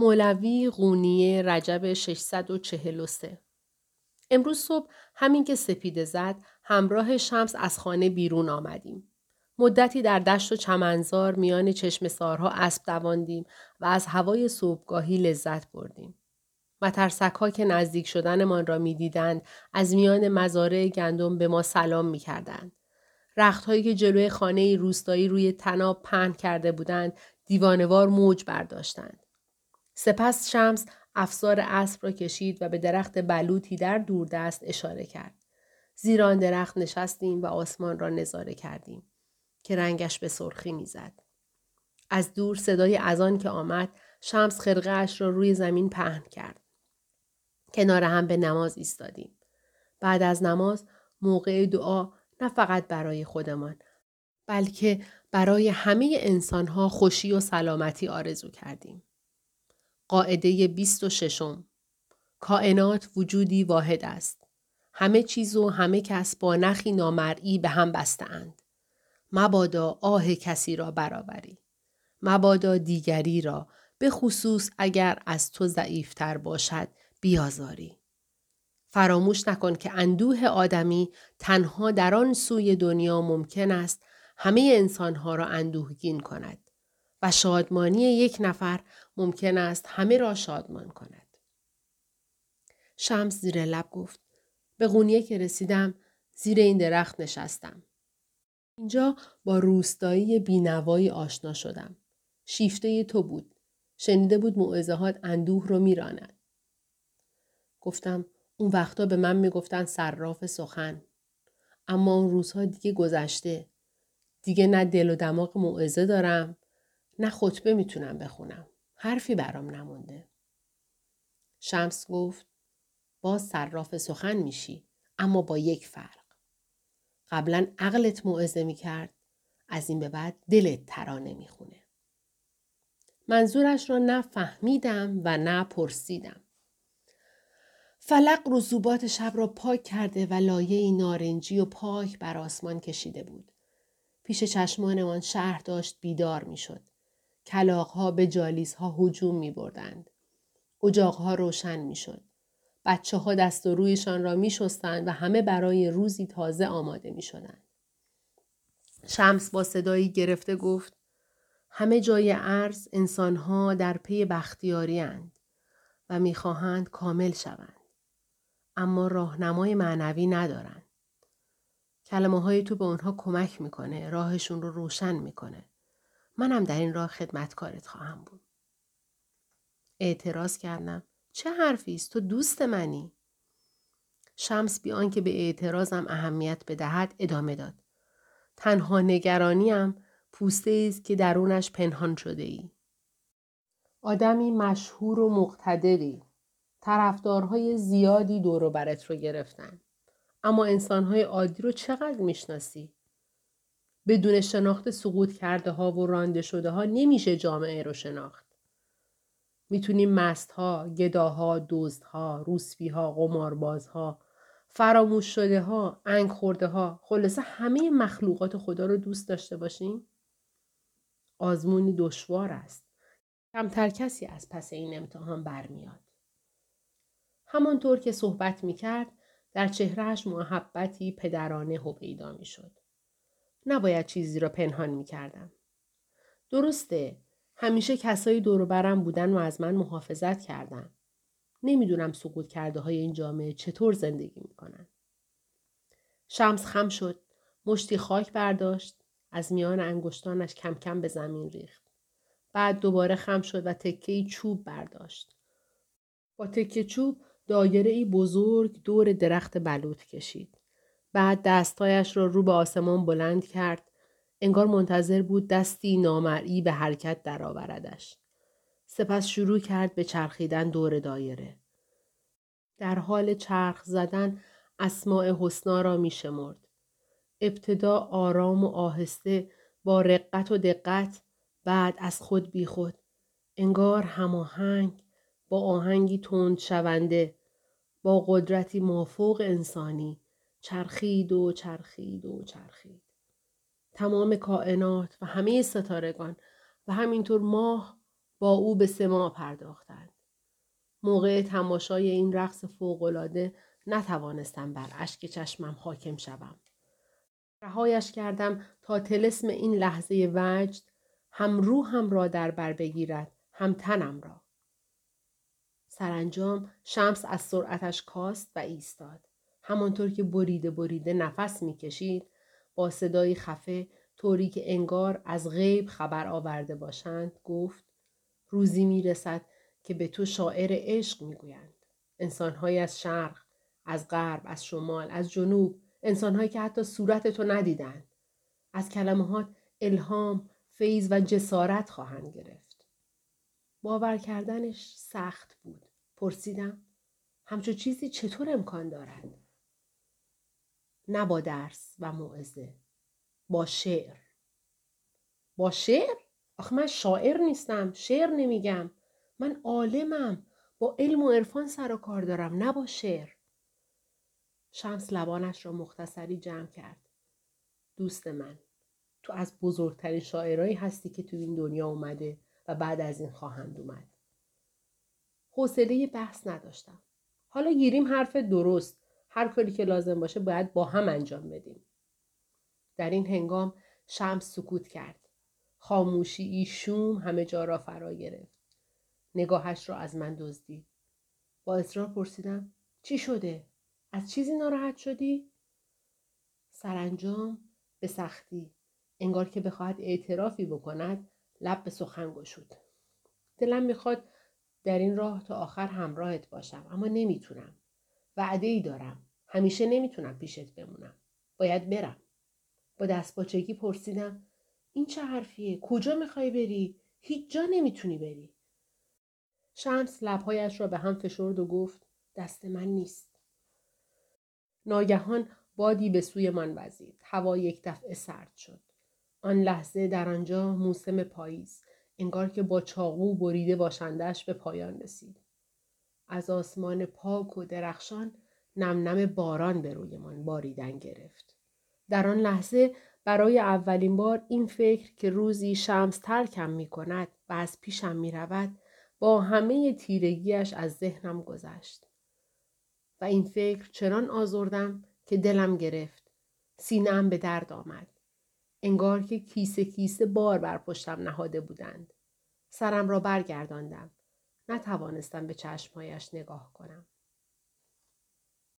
مولوی قونیه رجب 643 امروز صبح همین که سپیده زد همراه شمس از خانه بیرون آمدیم. مدتی در دشت و چمنزار میان چشم سارها اسب دواندیم و از هوای صبحگاهی لذت بردیم. مترسک ها که نزدیک شدنمان را می‌دیدند از میان مزارع گندم به ما سلام می‌کردند. رخت هایی که جلوی خانه روستایی روی تناب پهن کرده بودند دیوانوار موج برداشتند. سپس شمس افسار اسب را کشید و به درخت بلوطی در دوردست اشاره کرد. زیر آن درخت نشستیم و آسمان را نظاره کردیم که رنگش به سرخی می‌زد. از دور صدای اذان که آمد شمس خرقه اش را روی زمین پهن کرد. کنار هم به نماز ایستادیم. بعد از نماز موقع دعا نه فقط برای خودمان بلکه برای همه انسانها خوشی و سلامتی آرزو کردیم. قاعده 26 کائنات وجودی واحد است. همه چیز و همه کس با نخی نامرئی به هم بستند. مبادا آه کسی را برآوری. مبادا دیگری را به خصوص اگر از تو ضعیفتر باشد بیازاری. فراموش نکن که اندوه آدمی تنها در آن سوی دنیا ممکن است همه انسانها را اندوهگین کند و شادمانی یک نفر ممکن است همه را شادمان کند. شمس زیر لب گفت به قونیه که رسیدم زیر این درخت نشستم. اینجا با روستایی بینوایی آشنا شدم. شیفته تو بود. شنیده بود معزهات اندوه رو میراند. گفتم اون وقتا به من می‌گفتن صراف سخن. اما اون روزها دیگه گذشته. دیگه نه دل و دماغ موعظه دارم نه خطبه می‌تونم بخونم. حرفی برام نمونده. شمس گفت باز صراف سخن میشی اما با یک فرق. قبلا عقلت موعظه می‌کرد از این به بعد دلت ترانه می‌خونه. منظورش را نه فهمیدم و نه پرسیدم. فلق رسوبات شب را پاک کرده و لایه نارنجی و پاک بر آسمان کشیده بود. پیش چشمانمان شهر داشت بیدار می‌شد. کلاقها به جالیزها هجوم می بردند. اجاقها روشن می شد. بچه ها دست و رویشان را می شستند و همه برای روزی تازه آماده می شدند. شمس با صدایی گرفته گفت همه جای عرض انسانها در پی بختیاری و می‌خواهند کامل شوند. اما راهنمای معنوی ندارند. کلمه های تو به اونها کمک می‌کنه، راهشون رو روشن می‌کنه. منم در این راه خدمتکارت خواهم بود. اعتراض کردم. چه حرفی است تو دوست منی؟ شمس بیان که به اعتراضم اهمیت بدهد ادامه داد. تنها نگرانیم پوسته است که درونش پنهان شده ای. آدمی مشهور و مقتدری. طرفدارهای زیادی دور برت رو گرفتن. اما انسانهای عادی رو چقدر می‌شناسی؟ بدون شناخت سقوط کرده ها و رانده شده ها نمیشه جامعه رو شناخت. می‌تونیم مست ها، گداها، دوست ها، روسفی ها، قمارباز ها، فراموش شده ها، انگ خورده ها، خلاصه همه مخلوقات خدا رو دوست داشته باشیم؟ آزمونی دشوار است. کمتر کسی از پس این امتحان برمیاد. همانطور که صحبت می‌کرد در چهرهش محبتی پدرانه پیدا می‌شد. نباید چیزی را پنهان می کردم. درسته همیشه کسایی دور برم بودن و از من محافظت کردن. نمی‌دونم سقوط کرده های این جامعه چطور زندگی می‌کنن. شمس خم شد. مشتی خاک برداشت. از میان انگشتانش کم کم به زمین ریخت. بعد دوباره خم شد و تکه چوب برداشت. با تکه چوب دایره ای بزرگ دور درخت بلوط کشید. بعد دستایش را رو به آسمان بلند کرد. انگار منتظر بود دستی نامرئی به حرکت درآوردش. سپس شروع کرد به چرخیدن دور دایره. در حال چرخ زدن اسماع حسنا را می شمرد. ابتدا آرام و آهسته با رقت و دقت بعد از خود بی خود. انگار هماهنگ با آهنگی تند شونده با قدرتی مافوق انسانی چرخید و چرخید و چرخید. تمام کائنات و همه ستارگان و همینطور ماه با او به سما پرداختند. موقع تماشای این رقص فوقالعاده نتوانستم بر اشک چشمم حاکم شوم. رهایش کردم تا تلسم این لحظه وجد هم روحم را در بر بگیرد هم تنم را. سرانجام شمس از سرعتش کاست و ایستاد. همانطور که بریده بریده نفس می‌کشید با صدای خفه طوری که انگار از غیب خبر آورده باشند گفت روزی می‌رسد که به تو شاعر عشق می‌گویند. انسانهایی از شرق از غرب از شمال از جنوب انسانهایی که حتی صورت تو ندیدند. از کلمات الهام فیض و جسارت خواهند گرفت. باور کردنش سخت بود. پرسیدم همچو چیزی چطور امکان دارد؟ نه با درس و موعظه با شعر. با شعر؟ آخه من شاعر نیستم شعر نمیگم. من عالمم. با علم و عرفان سر و کار دارم نه با شعر. شمس لبانش را مختصری جمع کرد. دوست من تو از بزرگترین شاعرایی هستی که تو این دنیا اومده و بعد از این خواهند اومد. حوصله بحث نداشتم. حالا گیریم حرف درست. هر کاری که لازم باشه باید با هم انجام بدیم. در این هنگام شمس سکوت کرد. خاموشی ایشوم همه جا را فرا گرفت. نگاهش را از من دزدید با اصرار پرسیدم چی شده؟ از چیزی ناراحت شدی؟ سرانجام به سختی. انگار که بخواهد اعترافی بکند لب به سخن گشود. دلم می‌خواد در این راه تا آخر همراهت باشم اما نمی‌تونم. وعده ای دارم. همیشه نمی‌تونم پیشت بمونم. باید برم. با دست باچگی پرسیدم این چه حرفیه؟ کجا می‌خوای بری؟ هیچ جا نمی‌تونی بری. شمس لبهایش را به هم فشرد و گفت دست من نیست. ناگهان بادی به سوی من وزید. هوا یک دفعه سرد شد. آن لحظه در آنجا موسم پاییز. انگار که با چاقو بریده باشندش به پایان رسید. از آسمان پاک و درخشان نم نم باران به رویمان باریدن گرفت در آن لحظه برای اولین بار این فکر که روزی شمس ترکم می کند و از پیشم می رود با همه تیرگیش از ذهنم گذشت. و این فکر چنان آزردم که دلم گرفت. سینم به درد آمد. انگار که کیسه کیسه بار بر پشتم نهاده بودند. سرم را برگرداندم. نتوانستم به چشمهایش نگاه کنم.